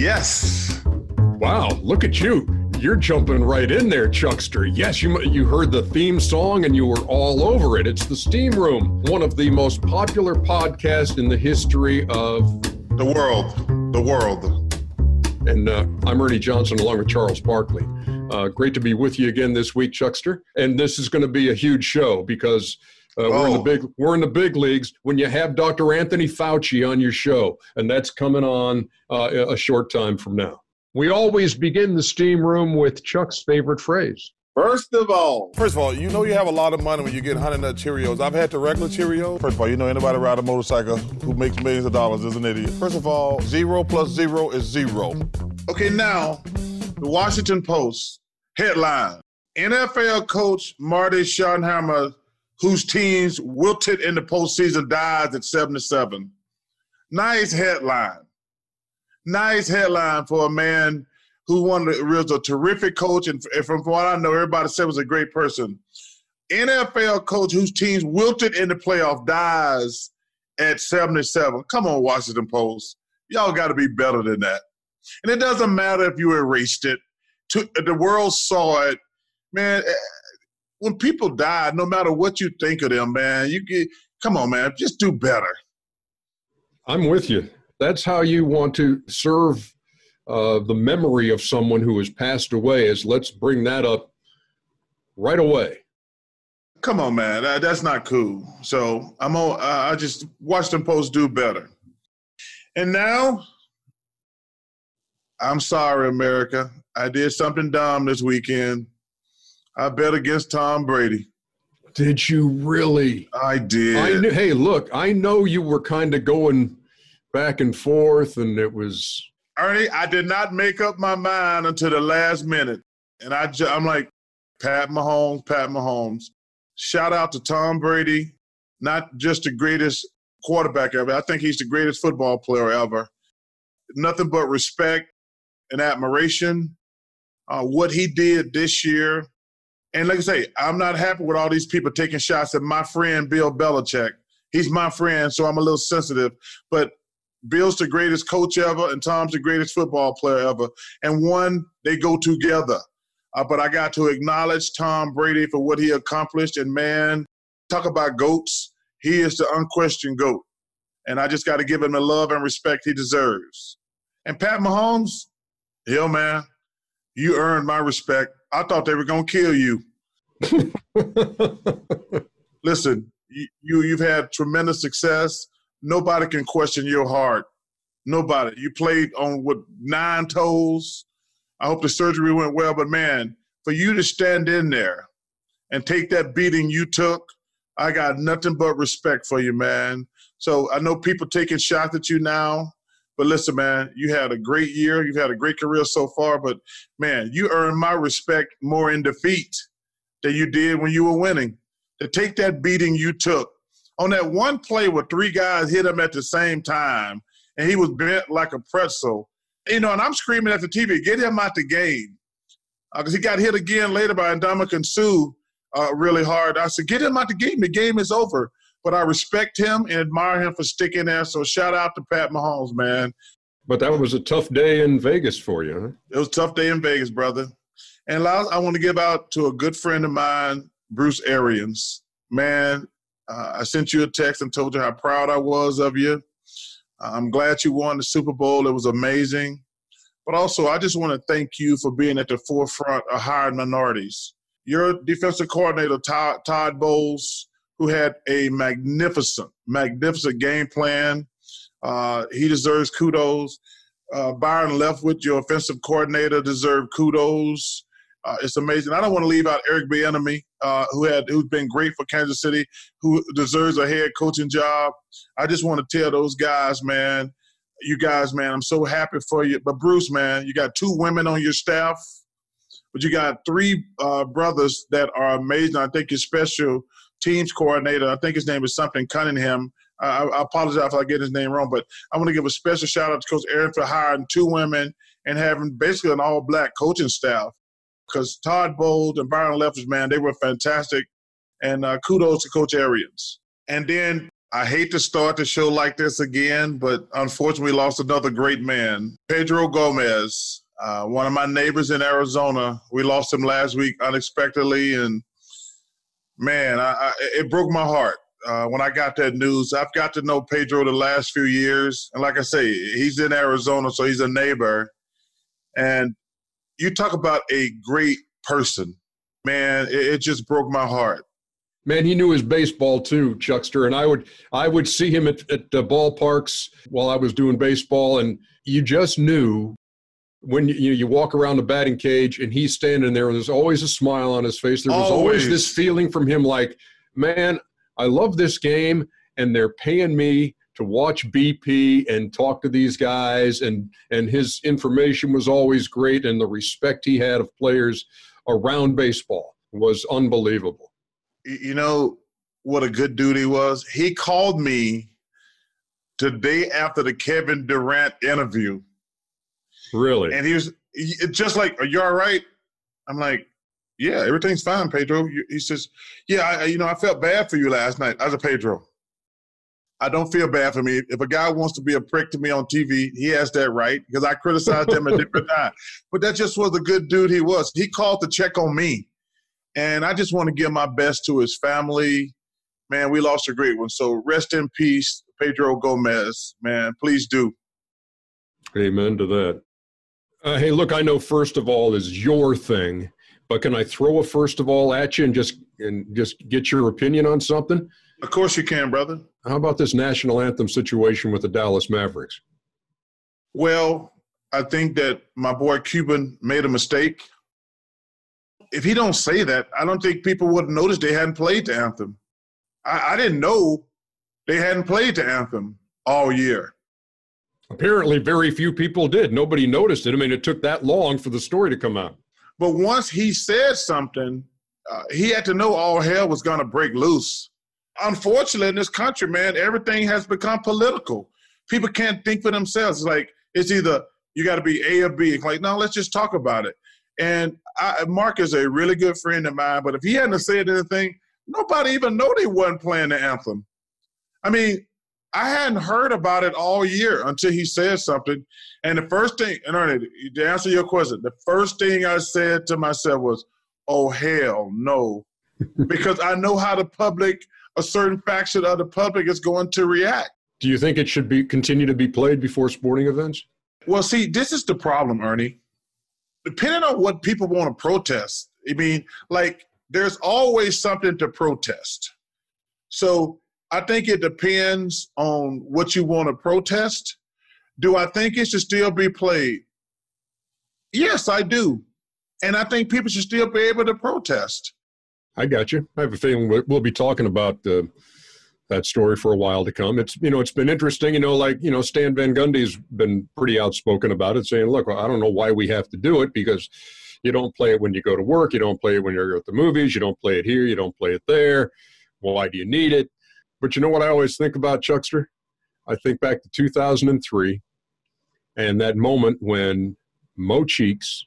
Yes. Wow, look at you. You're jumping right in there, Chuckster. Yes, you you heard the theme song and you were all over it. It's the Steam Room, one of the most popular podcasts in the history of the world. The world. And uh, I'm Ernie Johnson along with Charles Barkley. Uh, great to be with you again this week, Chuckster. And this is going to be a huge show because uh, we're in the big we're in the big leagues when you have Dr. Anthony Fauci on your show, and that's coming on uh, a short time from now. We always begin the steam room with Chuck's favorite phrase. First of all, first of all, you know you have a lot of money when you get Honey Nut Cheerios. I've had the regular Cheerios. First of all, you know anybody ride a motorcycle who makes millions of dollars is an idiot. First of all, zero plus zero is zero. Okay, now the Washington Post headline: NFL coach Marty Schottenheimer whose teams wilted in the postseason dies at 77. Nice headline. Nice headline for a man who was a terrific coach, and from what I know, everybody said was a great person. NFL coach whose teams wilted in the playoff dies at 77. Come on, Washington Post. Y'all got to be better than that. And it doesn't matter if you erased it. The world saw it. Man, when people die, no matter what you think of them, man, you get come on, man, just do better. I'm with you. That's how you want to serve uh, the memory of someone who has passed away. Is let's bring that up right away. Come on, man, that, that's not cool. So I'm on. Uh, I just watch them posts do better. And now, I'm sorry, America. I did something dumb this weekend. I bet against Tom Brady. Did you really? I did. I knew, hey, look, I know you were kind of going back and forth, and it was. Ernie, I did not make up my mind until the last minute. And I ju- I'm like, Pat Mahomes, Pat Mahomes. Shout out to Tom Brady, not just the greatest quarterback ever. I think he's the greatest football player ever. Nothing but respect and admiration. Uh, what he did this year and like I say, I'm not happy with all these people taking shots at my friend Bill Belichick. He's my friend, so I'm a little sensitive. But Bill's the greatest coach ever, and Tom's the greatest football player ever. And one, they go together. Uh, but I got to acknowledge Tom Brady for what he accomplished. And man, talk about goats. He is the unquestioned goat. And I just got to give him the love and respect he deserves. And Pat Mahomes, hell man, you earned my respect. I thought they were going to kill you. Listen, you, you've had tremendous success. Nobody can question your heart. Nobody. You played on with nine toes. I hope the surgery went well, but man, for you to stand in there and take that beating you took, I got nothing but respect for you, man. So I know people taking shots at you now. But listen, man, you had a great year. You've had a great career so far. But man, you earned my respect more in defeat than you did when you were winning. To take that beating you took on that one play where three guys hit him at the same time, and he was bent like a pretzel. You know, and I'm screaming at the TV, get him out the game. Because uh, he got hit again later by Ndamukong Suh uh, really hard. I said, get him out the game. The game is over but I respect him and admire him for sticking there. So shout out to Pat Mahomes, man. But that was a tough day in Vegas for you, huh? It was a tough day in Vegas, brother. And last, I want to give out to a good friend of mine, Bruce Arians. Man, uh, I sent you a text and told you how proud I was of you. I'm glad you won the Super Bowl. It was amazing. But also, I just want to thank you for being at the forefront of hiring minorities. Your defensive coordinator, Todd, Todd Bowles, who had a magnificent, magnificent game plan. Uh, he deserves kudos. Uh, Byron Leftwich, your offensive coordinator, deserved kudos. Uh, it's amazing. I don't want to leave out Eric Bieniemy. uh, who had who's been great for Kansas City, who deserves a head coaching job. I just want to tell those guys, man, you guys, man, I'm so happy for you. But Bruce, man, you got two women on your staff, but you got three uh, brothers that are amazing. I think your special teams coordinator, I think his name is something Cunningham. I, I apologize if I get his name wrong, but I want to give a special shout out to Coach Aaron for hiring two women and having basically an all black coaching staff. Because Todd Bowles and Byron Leftwich, man, they were fantastic. And uh, kudos to Coach Arians. And then I hate to start the show like this again, but unfortunately, we lost another great man, Pedro Gomez, uh, one of my neighbors in Arizona. We lost him last week unexpectedly, and man, I, I, it broke my heart uh, when I got that news. I've got to know Pedro the last few years, and like I say, he's in Arizona, so he's a neighbor. And you talk about a great person, man. It, it just broke my heart. Man, he knew his baseball too, Chuckster. And I would I would see him at, at the ballparks while I was doing baseball, and you just knew when you, you, walk around the batting cage and he's standing there, and there's always a smile on his face. There was always, always this feeling from him, like, man, I love this game, and they're paying me to watch BP and talk to these guys, and and his information was always great, and the respect he had of players around baseball was unbelievable you know what a good dude he was? He called me the day after the Kevin Durant interview. Really? And he was just like, "Are you all right?" I'm like, "Yeah, everything's fine, Pedro." He says, "Yeah, I, you know, I felt bad for you last night." I said, "Pedro, I don't feel bad for me. If a guy wants to be a prick to me on TV, he has that right because I criticized him a different time. But that just was a good dude he was. He called to check on me. And I just want to give my best to his family. Man, we lost a great one. So rest in peace, Pedro Gomez. Man, please do. Amen to that. Uh, hey, look, I know first of all is your thing, but can I throw a first of all at you and just and just get your opinion on something? Of course you can, brother. How about this national anthem situation with the Dallas Mavericks? Well, I think that my boy Cuban made a mistake if he don't say that, I don't think people would have noticed they hadn't played the anthem. I, I didn't know they hadn't played the anthem all year. Apparently, very few people did. Nobody noticed it. I mean, it took that long for the story to come out. But once he said something, uh, he had to know all hell was going to break loose. Unfortunately, in this country, man, everything has become political. People can't think for themselves. Like it's either you got to be A or B. It's like, no, let's just talk about it. And I, Mark is a really good friend of mine, but if he hadn't said anything, nobody even know they wasn't playing the anthem. I mean, I hadn't heard about it all year until he said something. And the first thing, and Ernie, to answer your question, the first thing I said to myself was, oh, hell no. because I know how the public, a certain faction of the public is going to react. Do you think it should be continue to be played before sporting events? Well, see, this is the problem, Ernie depending on what people want to protest, I mean, like there's always something to protest. So I think it depends on what you want to protest. Do I think it should still be played? Yes, I do. And I think people should still be able to protest. I got you. I have a feeling we'll be talking about uh, that story for a while to come. It's you know it's been interesting. You know, like you know Stan Van Gundy's been pretty outspoken about it, saying, "Look, I don't know why we have to do it because you don't play it when you go to work, you don't play it when you're at the movies, you don't play it here, you don't play it there. Why do you need it?" But you know what I always think about Chuckster? I think back to 2003 and that moment when Mo Cheeks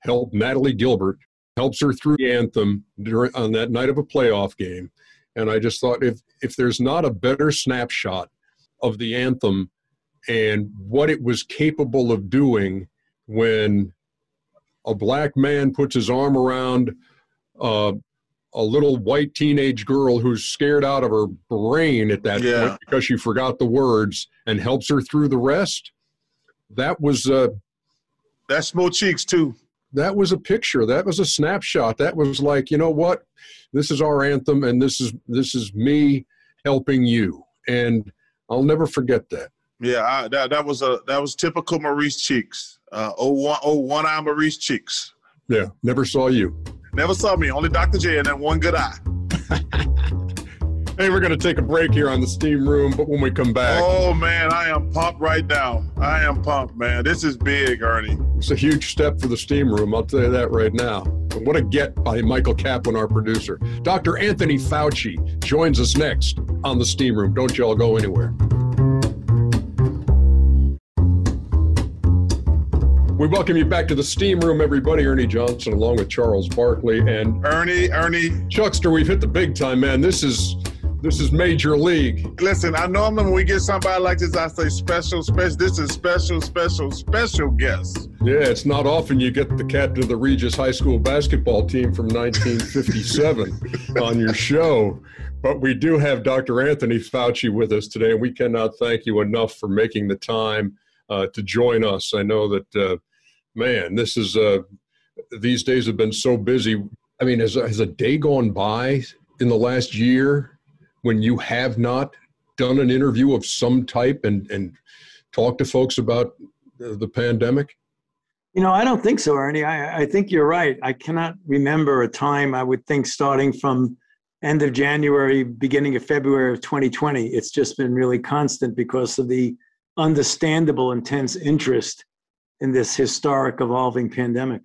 helped Natalie Gilbert helps her through the anthem during, on that night of a playoff game and I just thought if if there's not a better snapshot of the anthem and what it was capable of doing when a black man puts his arm around uh, a little white teenage girl who's scared out of her brain at that yeah. point because she forgot the words and helps her through the rest. That was uh, that's Mo Cheeks too. that was a picture. That was a snapshot. That was like you know what? This is our anthem and this is this is me helping you. And i'll never forget that. Yeah I, that, that was a that was typical maurice cheeks. Uh oh one oh one eye maurice cheeks. Yeah never saw you Never saw me, only Dr. J and that one good eye. Hey, we're going to take a break here on the steam room, but when we come back. Oh, man, I am pumped right now. I am pumped, man. This is big, Ernie. It's a huge step for the steam room, I'll tell you that right now. And what a get by Michael Kaplan, our producer. Dr. Anthony Fauci joins us next on the steam room. Don't y'all go anywhere. We welcome you back to the steam room, everybody. Ernie Johnson, along with Charles Barkley and Ernie. Ernie, Chuckster. We've hit the big time, man. This is this is major league. Listen, I normally when we get somebody like this, I say special, special. This is special, special, special guest. Yeah, it's not often you get the captain of the Regis High School basketball team from 1957 on your show. But we do have Dr. Anthony Fauci with us today, and we cannot thank you enough for making the time uh, to join us. I know that, uh, man, this is uh, these days have been so busy. I mean, has, has a day gone by in the last year when you have not done an interview of some type and and talk to folks about the pandemic? You know, I don't think so, Ernie. I, I think you're right. I cannot remember a time I would think starting from end of January, beginning of February of 2020. It's just been really constant because of the understandable intense interest in this historic evolving pandemic.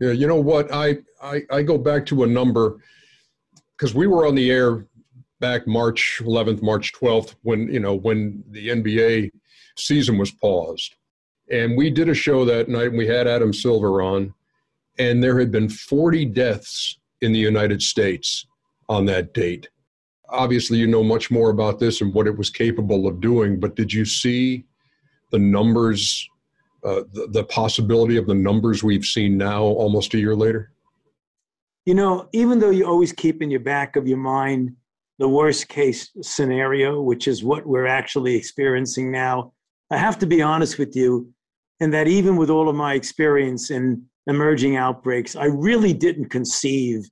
Yeah, you know what? I I, I go back to a number because we were on the air back March 11th, March 12th, when you know when the NBA season was paused, and we did a show that night. and We had Adam Silver on, and there had been 40 deaths in the United States on that date. Obviously, you know much more about this and what it was capable of doing, but did you see the numbers, uh, the, the possibility of the numbers we've seen now almost a year later? You know, even though you always keep in your back of your mind the worst case scenario, which is what we're actually experiencing now. I have to be honest with you, and that even with all of my experience in emerging outbreaks, I really didn't conceive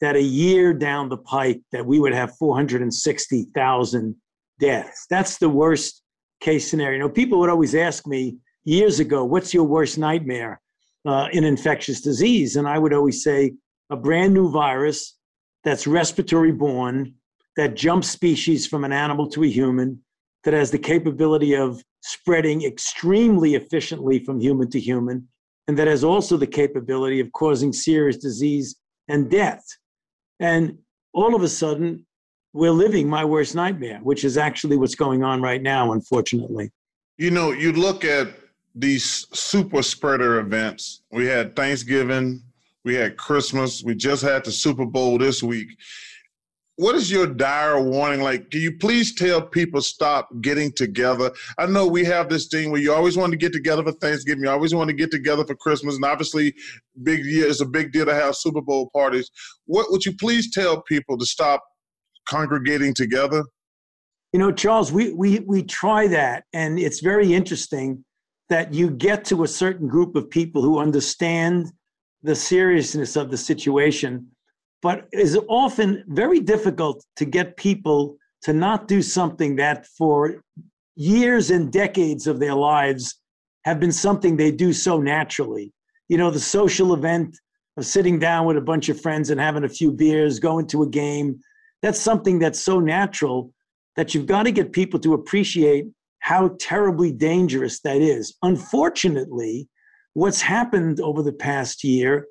that a year down the pike that we would have 460,000 deaths. That's the worst case scenario. You know, people would always ask me years ago, "What's your worst nightmare uh, in infectious disease?" And I would always say, "A brand new virus that's respiratory borne." that jumps species from an animal to a human, that has the capability of spreading extremely efficiently from human to human, and that has also the capability of causing serious disease and death. And all of a sudden, we're living my worst nightmare, which is actually what's going on right now, unfortunately. You know, you look at these super spreader events. We had Thanksgiving, we had Christmas, we just had the Super Bowl this week. What is your dire warning? Like can you please tell people stop getting together? I know we have this thing where you always want to get together for thanksgiving you always want to get together for christmas and obviously big year is a big deal to have super bowl parties. What would you please tell people to stop congregating together? You know charles we we we try that and it's very interesting that you get to a certain group of people who understand the seriousness of the situation but is often very difficult to get people to not do something that for years and decades of their lives have been something they do so naturally. You know, the social event of sitting down with a bunch of friends and having a few beers, going to a game, that's something that's so natural that you've got to get people to appreciate how terribly dangerous that is. Unfortunately, what's happened over the past year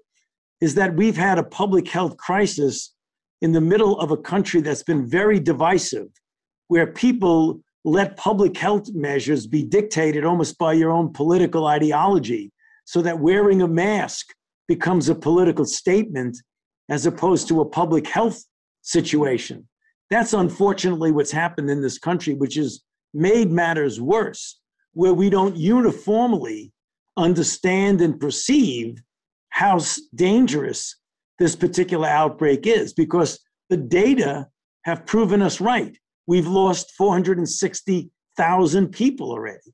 is that we've had a public health crisis in the middle of a country that's been very divisive, where people let public health measures be dictated almost by your own political ideology, so that wearing a mask becomes a political statement as opposed to a public health situation. That's unfortunately what's happened in this country, which has made matters worse, where we don't uniformly understand and perceive how dangerous this particular outbreak is because the data have proven us right. We've lost 460,000 people already.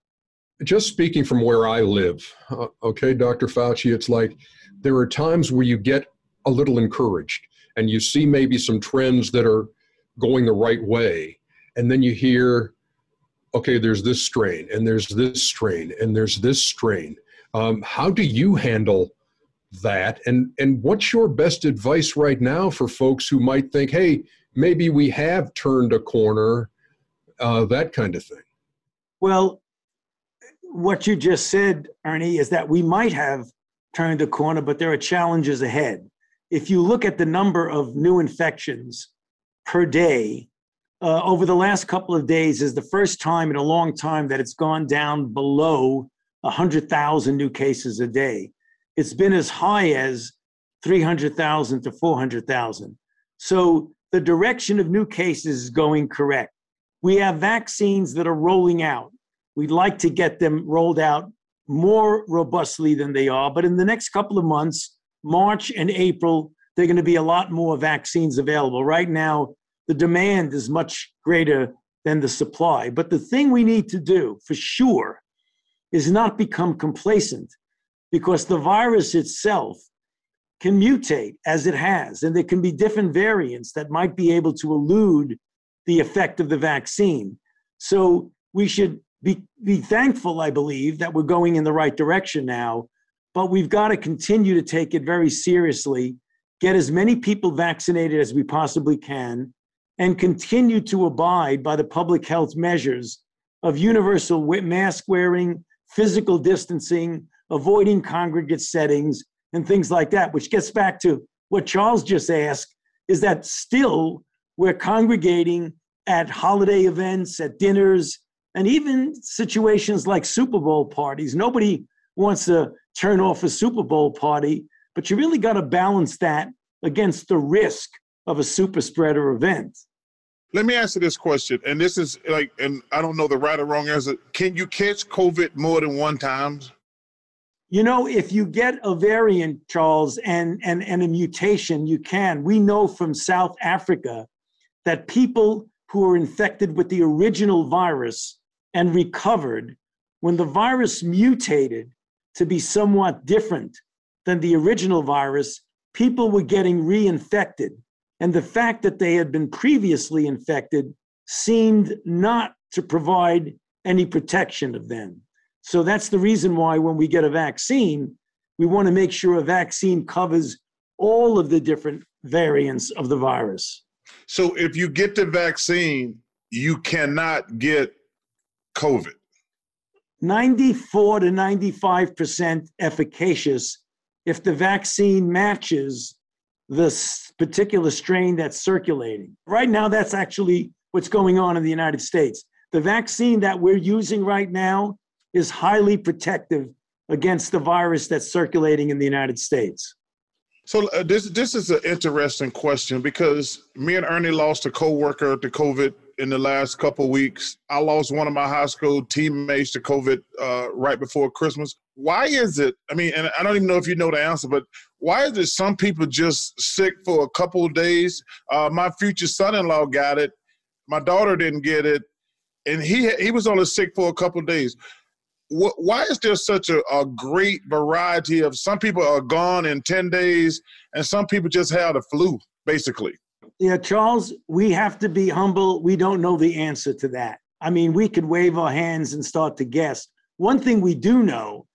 Just speaking from where I live, uh, okay, Dr. Fauci, it's like there are times where you get a little encouraged and you see maybe some trends that are going the right way. And then you hear, okay, there's this strain and there's this strain and there's this strain. Um, how do you handle that? And and what's your best advice right now for folks who might think hey maybe we have turned a corner uh, that kind of thing? Well what you just said ernie is that we might have turned a corner but there are challenges ahead. If you look at the number of new infections per day uh, over the last couple of days is the first time in a long time that it's gone down below 100,000 new cases a day. It's been as high as 300,000 to 400,000. So the direction of new cases is going correct. We have vaccines that are rolling out. We'd like to get them rolled out more robustly than they are, but in the next couple of months, March and April, there are going to be a lot more vaccines available. Right now, the demand is much greater than the supply. But the thing we need to do for sure is not become complacent because the virus itself can mutate as it has, and there can be different variants that might be able to elude the effect of the vaccine. So we should be, be thankful, I believe, that we're going in the right direction now, but we've got to continue to take it very seriously, get as many people vaccinated as we possibly can, and continue to abide by the public health measures of universal mask wearing, physical distancing, avoiding congregate settings, and things like that, which gets back to what Charles just asked is that still we're congregating at holiday events, at dinners, and even situations like Super Bowl parties. Nobody wants to turn off a Super Bowl party, but you really got to balance that against the risk of a super spreader event. Let me ask you this question, and this is like, and I don't know the right or wrong answer. Can you catch COVID more than one time? You know, if you get a variant, Charles, and, and, and a mutation, you can. We know from South Africa that people who are infected with the original virus and recovered, when the virus mutated to be somewhat different than the original virus, people were getting reinfected. And the fact that they had been previously infected seemed not to provide any protection of them. So that's the reason why when we get a vaccine, we want to make sure a vaccine covers all of the different variants of the virus. So if you get the vaccine, you cannot get COVID. 94 to 95% efficacious if the vaccine matches this particular strain that's circulating. Right now, that's actually what's going on in the United States. The vaccine that we're using right now is highly protective against the virus that's circulating in the United States. So uh, this this is an interesting question because me and Ernie lost a coworker to COVID in the last couple weeks. I lost one of my high school teammates to COVID uh, right before Christmas. Why is it? I mean, and I don't even know if you know the answer, but why is it some people just sick for a couple of days? Uh, my future son-in-law got it. My daughter didn't get it, and he he was only sick for a couple of days. why is there such a, a great variety of some people are gone in 10 days and some people just have the flu basically yeah charles we have to be humble we don't know the answer to that i mean we could wave our hands and start to guess one thing we do know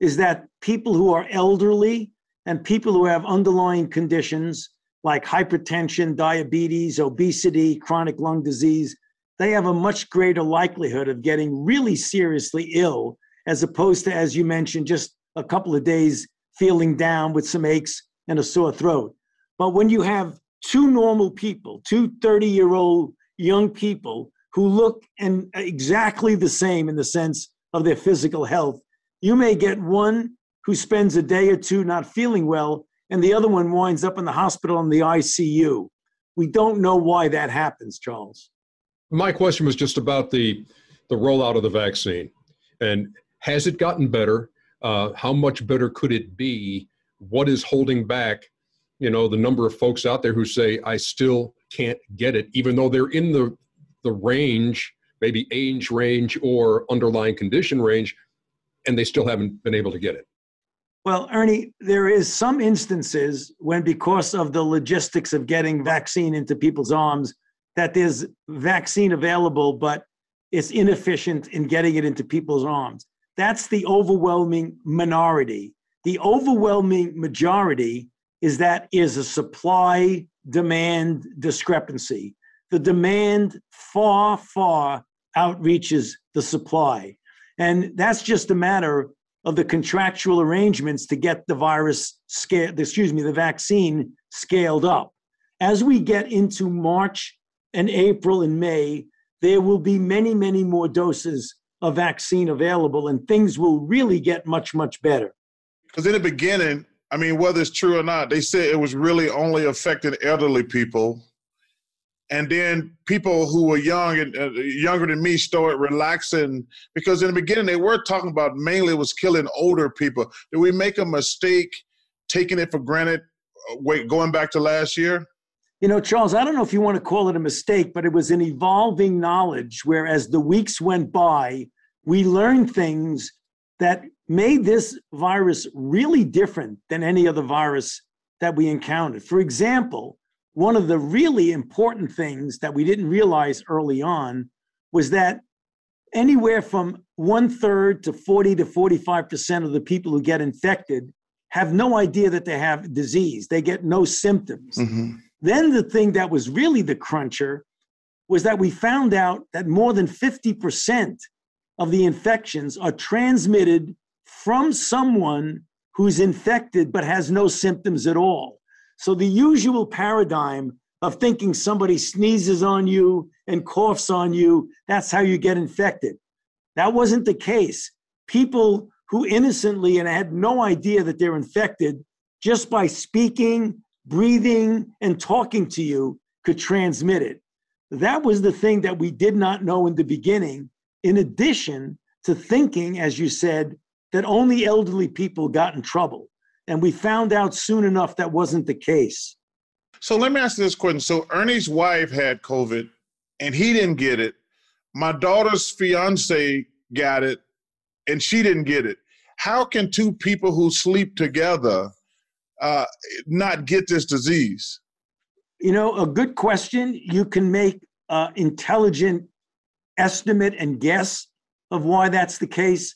is that people who are elderly and people who have underlying conditions like hypertension, diabetes, obesity, chronic lung disease, they have a much greater likelihood of getting really seriously ill as opposed to, as you mentioned, just a couple of days feeling down with some aches and a sore throat. But when you have two normal people, two 30 year old young people who look and exactly the same in the sense of their physical health, you may get one who spends a day or two not feeling well, and the other one winds up in the hospital in the ICU. We don't know why that happens, Charles. My question was just about the the rollout of the vaccine, and has it gotten better? Uh, how much better could it be? What is holding back? You know, the number of folks out there who say I still can't get it, even though they're in the the range, maybe age range or underlying condition range, and they still haven't been able to get it. Well, Ernie, there is some instances when, because of the logistics of getting vaccine into people's arms, that there's vaccine available, but it's inefficient in getting it into people's arms. That's the overwhelming minority. the overwhelming majority is that is a supply demand discrepancy. The demand far, far outreaches the supply. And that's just a matter of the contractual arrangements to get the virus scale, excuse me, the vaccine scaled up. As we get into March and April and May, there will be many, many more doses of vaccine available, and things will really get much, much better. Because in the beginning, I mean, whether it's true or not, they said it was really only affecting elderly people. And then people who were young and uh, younger than me started relaxing because in the beginning they were talking about mainly it was killing older people. Did we make a mistake taking it for granted? Uh, wait, going back to last year. You know, Charles, I don't know if you want to call it a mistake, but it was an evolving knowledge where as the weeks went by, we learned things that made this virus really different than any other virus that we encountered. For example, one of the really important things that we didn't realize early on was that anywhere from one third to 40 to 45% of the people who get infected have no idea that they have disease. They get no symptoms. Mm-hmm. Then the thing that was really the cruncher was that we found out that more than 50% of the infections are transmitted from someone who's infected but has no symptoms at all. So the usual paradigm of thinking somebody sneezes on you and coughs on you, that's how you get infected. That wasn't the case. People who innocently and had no idea that they're infected just by speaking, breathing, and talking to you could transmit it. That was the thing that we did not know in the beginning, in addition to thinking, as you said, that only elderly people got in trouble. And we found out soon enough that wasn't the case. So let me ask you this question. So Ernie's wife had COVID and he didn't get it. My daughter's fiance got it and she didn't get it. How can two people who sleep together uh, not get this disease? You know, a good question. You can make uh, intelligent estimate and guess of why that's the case.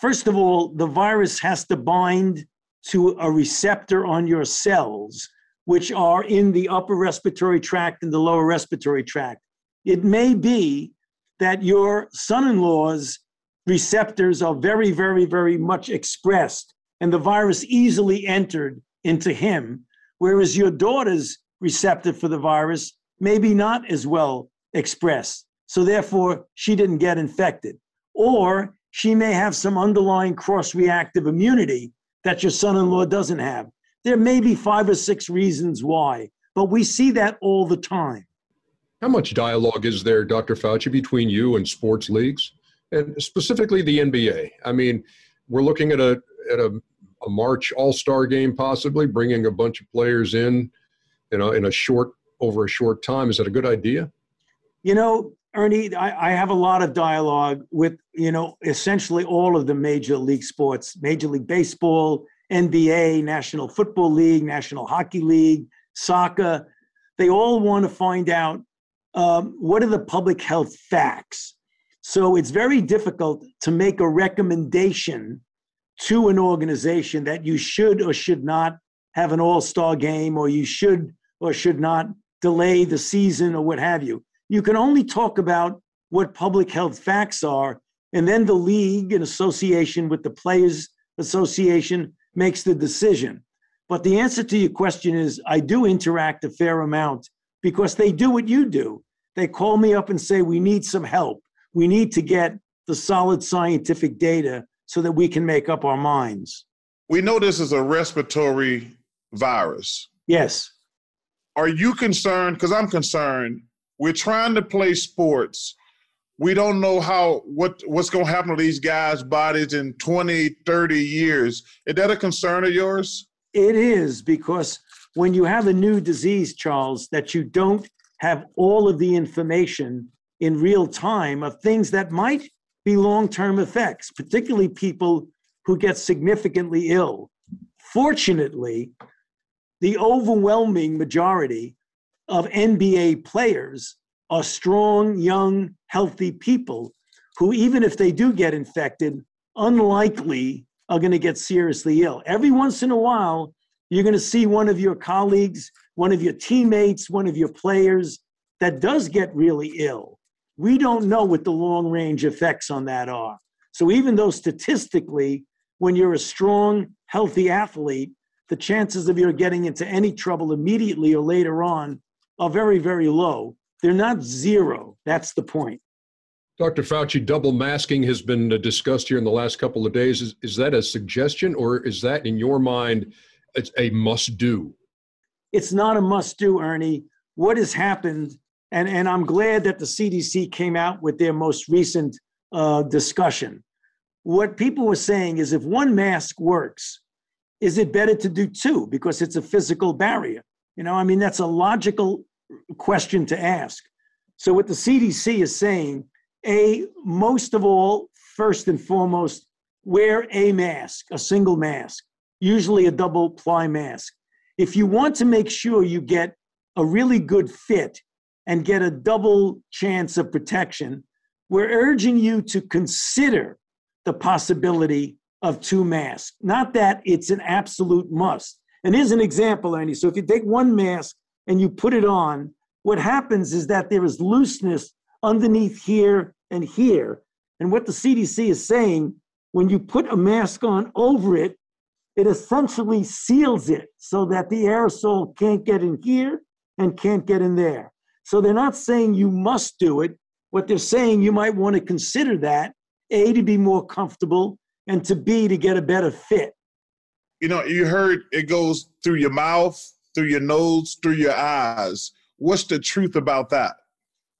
First of all, the virus has to bind to a receptor on your cells, which are in the upper respiratory tract and the lower respiratory tract. It may be that your son in law's receptors are very, very, very much expressed, and the virus easily entered into him, whereas your daughter's receptor for the virus may be not as well expressed. So, therefore, she didn't get infected. Or she may have some underlying cross reactive immunity that your son in law doesn't have. There may be five or six reasons why, but we see that all the time. How much dialogue is there, Dr. Fauci, between you and sports leagues, and specifically the NBA? I mean, we're looking at a at a, a March All Star game, possibly bringing a bunch of players in, you know, in a short over a short time. Is that a good idea? You know, Ernie, I, I, have a lot of dialogue with, you know, essentially all of the major league sports, Major League Baseball, NBA, National Football League, National Hockey League, soccer. They all want to find out um, what are the public health facts. So it's very difficult to make a recommendation to an organization that you should or should not have an all star game or you should or should not delay the season or what have you you can only talk about what public health facts are, and then the league, in association with the Players Association, makes the decision. But the answer to your question is I do interact a fair amount because they do what you do. They call me up and say, We need some help. We need to get the solid scientific data so that we can make up our minds. We know this is a respiratory virus. Yes. Are you concerned? Because I'm concerned we're trying to play sports. We don't know how what what's going to happen to these guys' bodies in 20, 30 years. Is that a concern of yours? It is because when you have a new disease, Charles, that you don't have all of the information in real time of things that might be long term effects, particularly people who get significantly ill. Fortunately, the overwhelming majority of NBA players are strong, young, healthy people who, even if they do get infected, unlikely are going to get seriously ill. Every once in a while, you're going to see one of your colleagues, one of your teammates, one of your players that does get really ill. We don't know what the long range effects on that are. So, even though statistically, when you're a strong, healthy athlete, the chances of you getting into any trouble immediately or later on are very, very low. They're not zero. That's the point. Dr. Fauci, double masking has been uh, discussed here in the last couple of days. Is, is that a suggestion or is that, in your mind, it's a must do? It's not a must do, Ernie. What has happened, and, and I'm glad that the CDC came out with their most recent uh, discussion. What people were saying is if one mask works, is it better to do two because it's a physical barrier? You know, I mean, that's a logical question to ask. So, what the CDC is saying a most of all, first and foremost, wear a mask, a single mask, usually a double ply mask. If you want to make sure you get a really good fit and get a double chance of protection, we're urging you to consider the possibility of two masks. Not that it's an absolute must. And here's an example, Ernie. So if you take one mask and you put it on, what happens is that there is looseness underneath here and here. And what the CDC is saying, when you put a mask on over it, it essentially seals it so that the aerosol can't get in here and can't get in there. So they're not saying you must do it. What they're saying, you might want to consider that A, to be more comfortable, and to B, to get a better fit. You know, you heard it goes through your mouth, through your nose, through your eyes. What's the truth about that?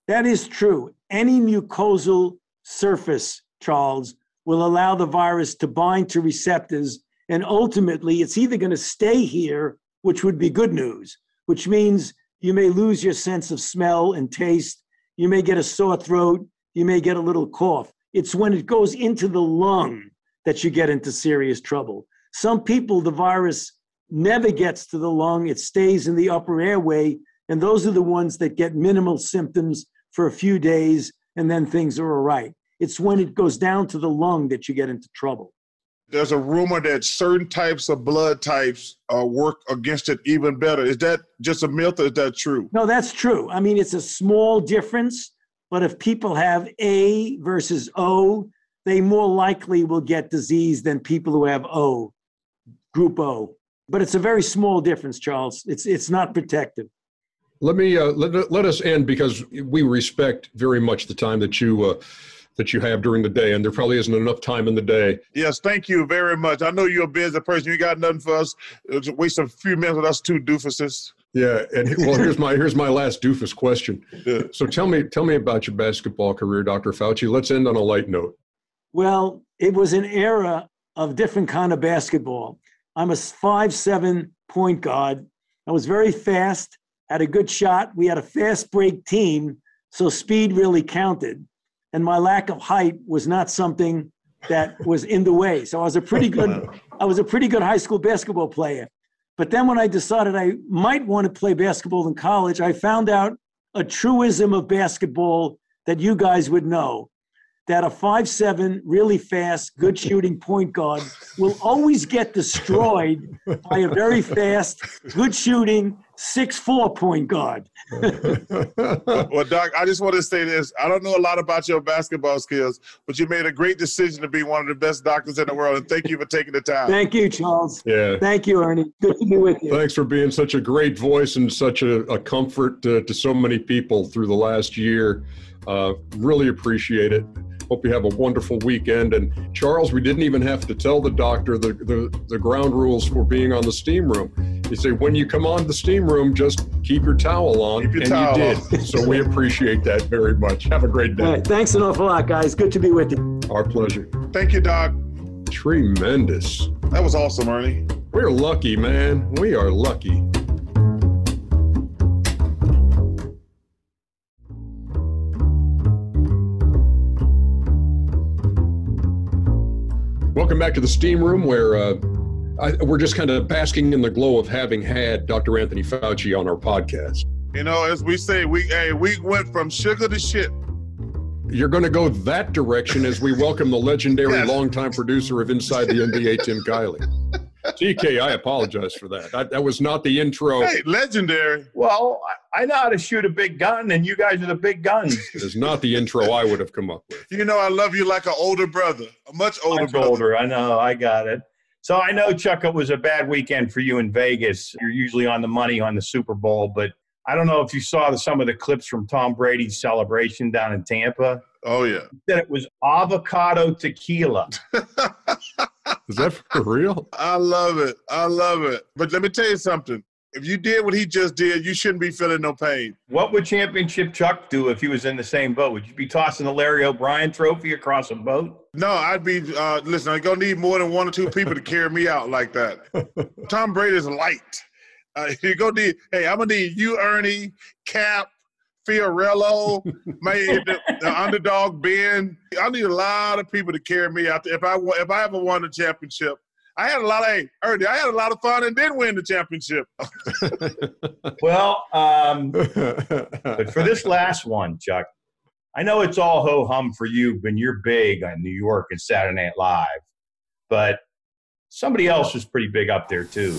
That is true. Any mucosal surface, Charles, will allow the virus to bind to receptors. And ultimately, it's either going to stay here, which would be good news, which means you may lose your sense of smell and taste. You may get a sore throat. You may get a little cough. It's when it goes into the lung that you get into serious trouble. Some people, the virus never gets to the lung, it stays in the upper airway. And those are the ones that get minimal symptoms for a few days and then things are all right. It's when it goes down to the lung that you get into trouble. There's a rumor that certain types of blood types uh, work against it even better. Is that just a myth or is that true? No, that's true. I mean, it's a small difference, but if people have A versus O, they more likely will get disease than people who have O, group O. But it's a very small difference, Charles. It's, it's not protective. Let me uh, let, let us end because we respect very much the time that you uh, that you have during the day, and there probably isn't enough time in the day. Yes, thank you very much. I know you're a busy person. You got nothing for us. Just waste a few minutes with us two doofuses. Yeah, and well, here's my here's my last doofus question. So tell me tell me about your basketball career, Dr. Fauci. Let's end on a light note. Well, it was an era of different kind of basketball. I'm a five seven point guard. I was very fast had a good shot. We had a fast break team, so speed really counted. And my lack of height was not something that was in the way. So I was a pretty good I was a pretty good high school basketball player. But then when I decided I might want to play basketball in college, I found out a truism of basketball that you guys would know that a five-seven, really fast, good shooting point guard will always get destroyed by a very fast, good shooting, six-four point guard. well, Doc, I just want to say this. I don't know a lot about your basketball skills, but you made a great decision to be one of the best doctors in the world. And thank you for taking the time. Thank you, Charles. Yeah. Thank you, Ernie. Good to be with you. Thanks for being such a great voice and such a, a comfort to, to so many people through the last year. Uh, really appreciate it. Hope you have a wonderful weekend. And Charles, we didn't even have to tell the doctor the, the, the ground rules for being on the steam room. You say, when you come on the steam room, just keep your towel on. Keep your and towel you did. so we appreciate that very much. Have a great day. Right, thanks an awful lot, guys. Good to be with you. Our pleasure. Thank you, Doc. Tremendous. That was awesome, Ernie. We're lucky, man. We are lucky. Welcome back to the steam room where uh, I, we're just kind of basking in the glow of having had Dr. Anthony Fauci on our podcast. You know, as we say, we hey, we went from sugar to shit. you're going to go that direction as we welcome the legendary yes. longtime producer of Inside the NBA, Tim Kiley. TK, I apologize for that. I, that was not the intro. Hey, legendary. Well, I know how to shoot a big gun, and you guys are the big guns. it is not the intro I would have come up with. You know, I love you like an older brother, a much older much brother. older. I know. I got it. So I know, Chuck, it was a bad weekend for you in Vegas. You're usually on the money on the Super Bowl, but I don't know if you saw the, some of the clips from Tom Brady's celebration down in Tampa. Oh yeah, that it was avocado tequila. Is that for real? I love it. I love it. But let me tell you something. If you did what he just did, you shouldn't be feeling no pain. What would Championship Chuck do if he was in the same boat? Would you be tossing the Larry O'Brien trophy across a boat? No, I'd be. Uh, listen, I'm gonna need more than one or two people to carry me out like that. Tom Brady's light. Uh, you're gonna need. Hey, I'm gonna need you, Ernie, Cap, Fiorillo, maybe the, the, underdog Ben. I need a lot of people to carry me out there. If I if I ever won the championship, I had a lot of hey, Ernie, I had a lot of fun and did win the championship. well, um, but for this last one, Chuck, I know it's all ho hum for you when you're big on New York and Saturday Night Live, but somebody else was pretty big up there too.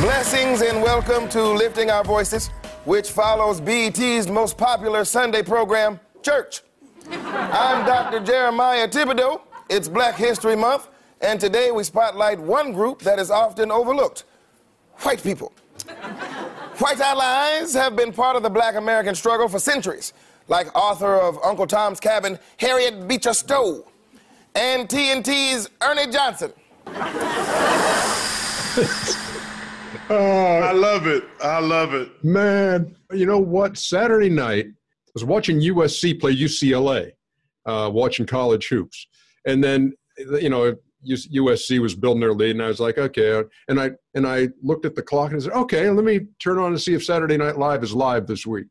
Blessings and welcome to Lifting Our Voices which follows BET's most popular Sunday program, Church. I'm Dr. Jeremiah Thibodeau. It's Black History Month, and today we spotlight one group that is often overlooked white people. White allies have been part of the black American struggle for centuries, like author of Uncle Tom's Cabin, Harriet Beecher Stowe, and TNT's Ernie Johnson. Oh, I love it. I love it. Man, you know what? Saturday night, I was watching USC play UCLA, uh, watching college hoops. And then, you know, USC was building their lead, and I was like, okay. And I and I looked at the clock and I said, okay, let me turn on and see if Saturday Night Live is live this week.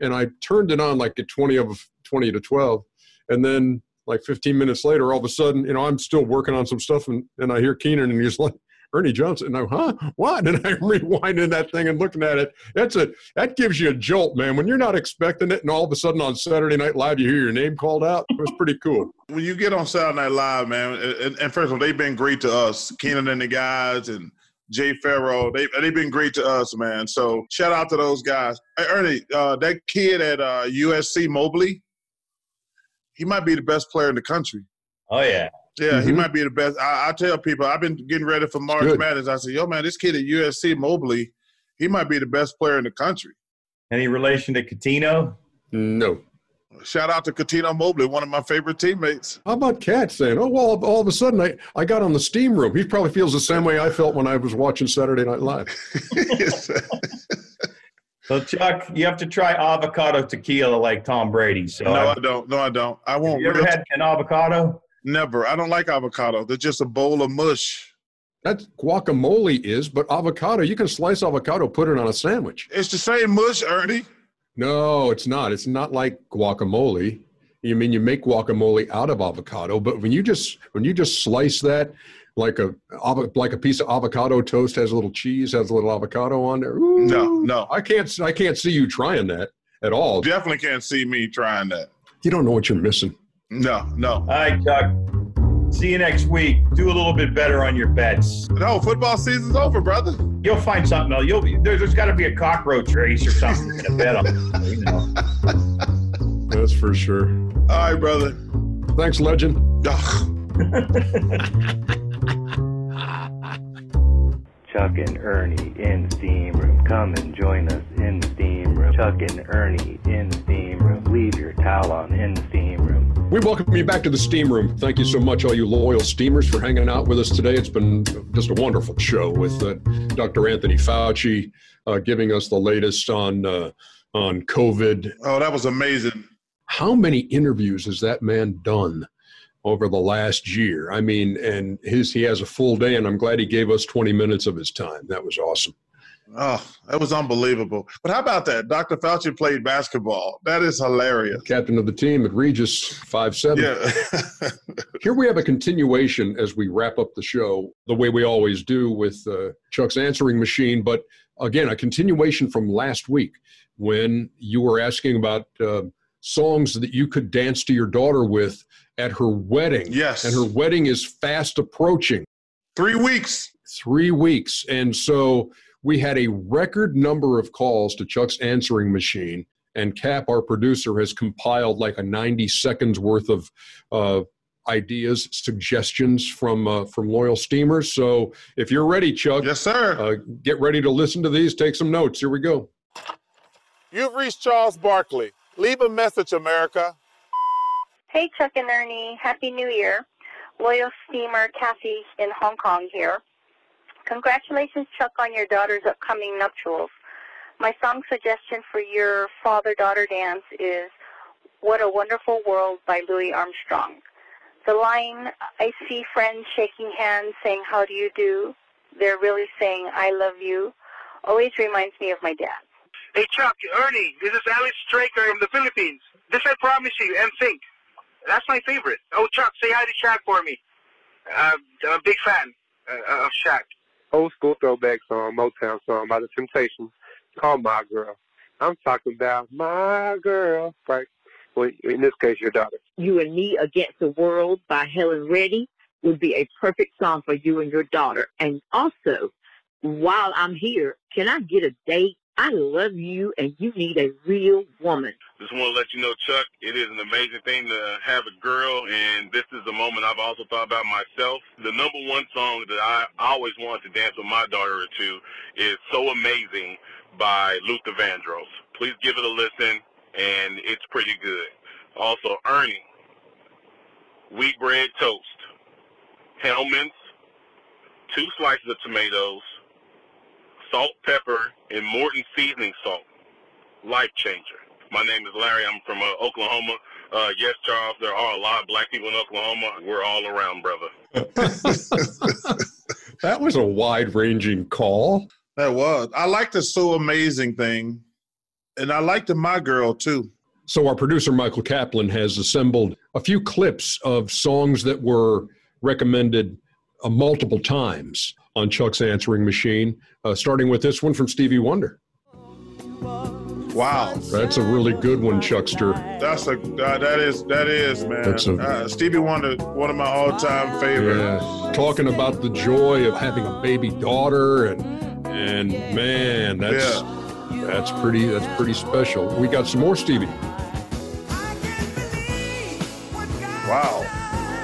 And I turned it on like at 20 of 20 to 12, and then like 15 minutes later, all of a sudden, you know, I'm still working on some stuff, and, and I hear Keenan, and he's like, Ernie Johnson. And I, huh? What? And I'm rewinding that thing and looking at it. That's a that gives you a jolt, man. When you're not expecting it, and all of a sudden on Saturday Night Live you hear your name called out. It was pretty cool. When you get on Saturday Night Live, man, and, and first of all, they've been great to us, Keenan and the guys, and Jay Pharoah. They they've been great to us, man. So shout out to those guys. Hey, Ernie, uh, that kid at uh, USC Mobley, he might be the best player in the country. Oh yeah. Yeah, mm-hmm. he might be the best. I, I, tell people I've been getting ready for March Madness. I said, "Yo, man, this kid at USC Mobley, he might be the best player in the country." Any relation to Cuttino? No. Shout out to Cuttino Mobley, one of my favorite teammates. How about Cat saying, "Oh well, all of a sudden I, I got on the steam room." He probably feels the same way I felt when I was watching Saturday Night Live. so Chuck, you have to try avocado tequila like Tom Brady. So no, I, I don't. No, I don't. I won't. Have you ever had an avocado? Never. I don't like avocado. They're just a bowl of mush. That's guacamole is, but avocado, you can slice avocado, put it on a sandwich. It's the same mush, Ernie. No, it's not. It's not like guacamole. You mean you make guacamole out of avocado, but when you just when you just slice that like a like a piece of avocado toast has a little cheese, has a little avocado on there. Ooh, no, no. I can't I can't see you trying that at all. Definitely can't see me trying that. You don't know what you're missing. No, no. All right, Chuck. See you next week. Do a little bit better on your bets. No, football season's over, brother. You'll find something else. You'll there, has got to be a cockroach race or something to bet on. You know. That's for sure. All right, brother. Thanks, legend. Chuck and Ernie in Steam Room. Come and join us in Steam Room. Chuck and Ernie in Steam Room. Leave your towel on in Steam Room. We welcome you back to the Steam Room. Thank you so much, all you loyal steamers, for hanging out with us today. It's been just a wonderful show with uh, Dr. Anthony Fauci uh, giving us the latest on uh, on COVID. Oh, that was amazing. How many interviews has that man done? over the last year. I mean, and his he has a full day, and I'm glad he gave us 20 minutes of his time. That was awesome. Oh, that was unbelievable. But how about that? Dr. Fauci played basketball. That is hilarious. Captain of the team at Regis five seven. Yeah. Here we have a continuation as we wrap up the show, the way we always do with uh, Chuck's answering machine. But again, a continuation from last week when you were asking about uh, songs that you could dance to your daughter with at her wedding. Yes. And her wedding is fast approaching. Three weeks. Three weeks. And so we had a record number of calls to Chuck's answering machine. And Cap, our producer, has compiled like a 90 seconds worth of uh, ideas, suggestions from uh, from loyal steamers. So if you're ready, Chuck, yes, sir, uh, get ready to listen to these. Take some notes. Here we go. You've reached Charles Barkley. Leave a message, America. Hey, Chuck and Ernie. Happy New Year. Loyal steamer Kathy in Hong Kong here. Congratulations, Chuck, on your daughter's upcoming nuptials. My song suggestion for your father-daughter dance is What a Wonderful World by Louis Armstrong. The line, I see friends shaking hands saying, how do you do? They're really saying, I love you, always reminds me of my dad. Hey, Chuck, Ernie, this is Alex Straker from the Philippines. This I promise you, and think. That's my favorite. Oh, Chuck, say hi to Shaq for me. Uh, I'm a big fan uh, of Shaq. Old school throwback song, Motown song by The Temptations called My Girl. I'm talking about my girl, right? Well, in this case, your daughter. You and Me Against the World by Helen Reddy would be a perfect song for you and your daughter. And also, while I'm here, can I get a date? I love you and you need a real woman. Just want to let you know, Chuck, it is an amazing thing to have a girl, and this is a moment I've also thought about myself. The number one song that I always wanted to dance with my daughter to is So Amazing by Luther Vandross. Please give it a listen, and it's pretty good. Also, Ernie, wheat bread toast, Hellmann's, two slices of tomatoes, salt, pepper, and Morton seasoning salt. Life changer. My name is Larry. I'm from uh, Oklahoma. Uh, yes, Charles, there are a lot of black people in Oklahoma. We're all around, brother. that was a wide ranging call. That was. I like the so amazing thing. And I like the My Girl too. So, our producer, Michael Kaplan, has assembled a few clips of songs that were recommended uh, multiple times on Chuck's answering machine, uh, starting with this one from Stevie Wonder. Wow, that's a really good one, Chuckster. That's a uh, that is that is man. That's a, uh, Stevie Wonder, one of my all-time favorites. Yeah. Talking about the joy of having a baby daughter, and and man, that's yeah. that's pretty that's pretty special. We got some more Stevie. Wow.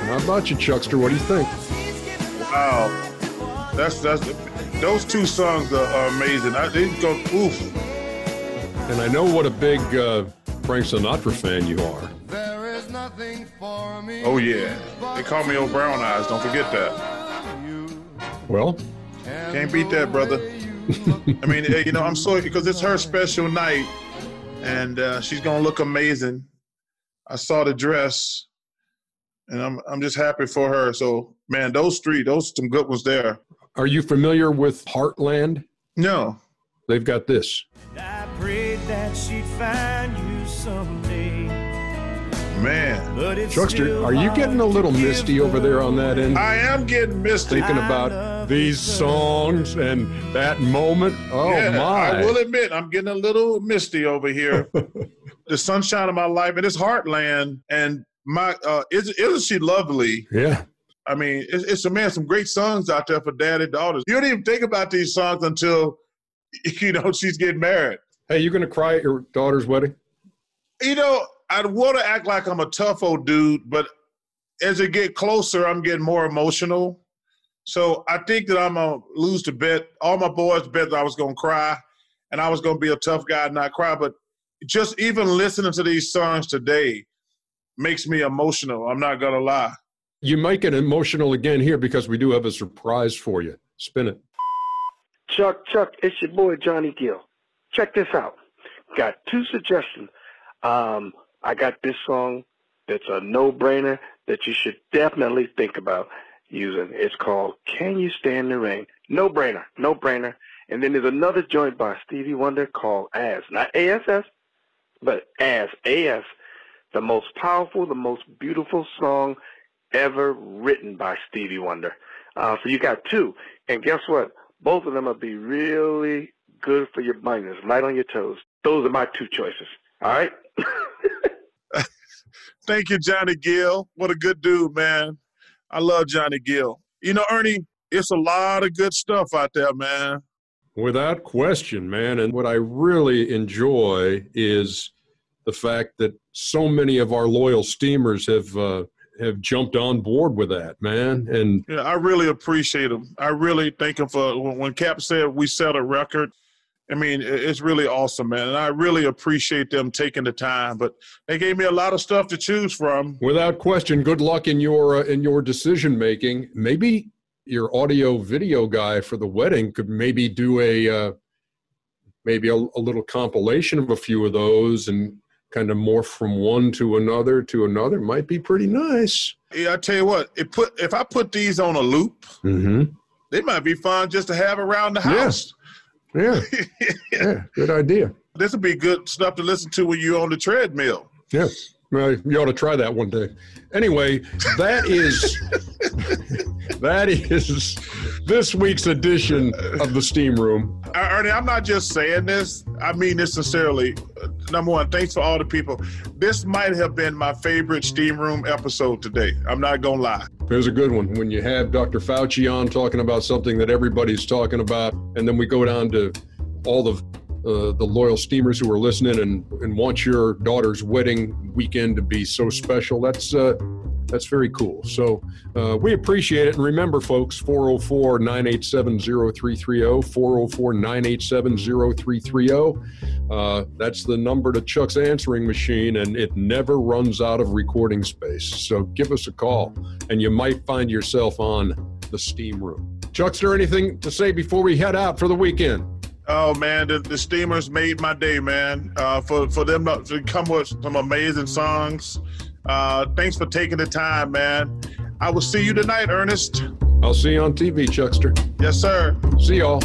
How about you, Chuckster? What do you think? Wow. That's that's those two songs are, are amazing. I didn't go oof. And I know what a big uh, Frank Sinatra fan you are. There is nothing for me. Oh yeah, they call me old brown eyes. Don't forget that. Well, can't beat that, brother. I mean, you know, I'm so because it's her special night, and uh, she's gonna look amazing. I saw the dress, and I'm I'm just happy for her. So, man, those three, those some good ones there. Are you familiar with Heartland? No. They've got this. I prayed that she'd find you someday. Man. Chuckster, are you getting a little misty over there on that end? I am getting misty. Thinking about these songs and that moment. Oh yeah, my. I will admit, I'm getting a little misty over here. the sunshine of my life, and it's Heartland, and my uh is isn't she lovely? Yeah. I mean, it's, it's a man, some great songs out there for daddy daughters. You don't even think about these songs until you know she's getting married. Hey, you gonna cry at your daughter's wedding? You know, I want to act like I'm a tough old dude, but as it get closer, I'm getting more emotional. So I think that I'm gonna lose the bet. All my boys bet that I was gonna cry, and I was gonna be a tough guy and not cry. But just even listening to these songs today makes me emotional. I'm not gonna lie. You might get emotional again here because we do have a surprise for you. Spin it. Chuck, Chuck, it's your boy Johnny Gill. Check this out. Got two suggestions. Um, I got this song that's a no-brainer that you should definitely think about using. It's called "Can You Stand the Rain." No-brainer, no-brainer. And then there's another joint by Stevie Wonder called "As," not ASS, but "As." AS, the most powerful, the most beautiful song ever written by Stevie Wonder. Uh, so you got two, and guess what? Both of them will be really good for your minus, light on your toes. Those are my two choices. All right. Thank you, Johnny Gill. What a good dude, man. I love Johnny Gill. You know, Ernie, it's a lot of good stuff out there, man. Without question, man. And what I really enjoy is the fact that so many of our loyal steamers have uh, have jumped on board with that, man. And yeah, I really appreciate them. I really thank them for when Cap said we set a record. I mean, it's really awesome, man, and I really appreciate them taking the time. But they gave me a lot of stuff to choose from. Without question, good luck in your uh, in your decision making. Maybe your audio video guy for the wedding could maybe do a uh, maybe a, a little compilation of a few of those and kind of morph from one to another to another might be pretty nice. Yeah, I tell you what, it put if I put these on a loop, mm-hmm. they might be fun just to have around the house. Yeah, yeah, yeah good idea. This would be good stuff to listen to when you're on the treadmill. Yeah. Well, you ought to try that one day. Anyway, that is that is this week's edition of the Steam Room. Uh, Ernie, I'm not just saying this. I mean this sincerely. Number one, thanks for all the people. This might have been my favorite Steam Room episode today. I'm not gonna lie. There's a good one when you have Dr. Fauci on talking about something that everybody's talking about, and then we go down to all the uh, the loyal steamers who are listening and, and want your daughter's wedding weekend to be so special. That's uh, that's very cool. So uh, we appreciate it. And remember, folks, 404 987 0330, 404 987 0330. Uh, that's the number to Chuck's answering machine, and it never runs out of recording space. So give us a call, and you might find yourself on the steam room. Chuckster, anything to say before we head out for the weekend? Oh man, the, the Steamers made my day, man. Uh, for for them to come with some amazing songs. Uh, thanks for taking the time, man. I will see you tonight, Ernest. I'll see you on TV, Chuckster. Yes, sir. See y'all.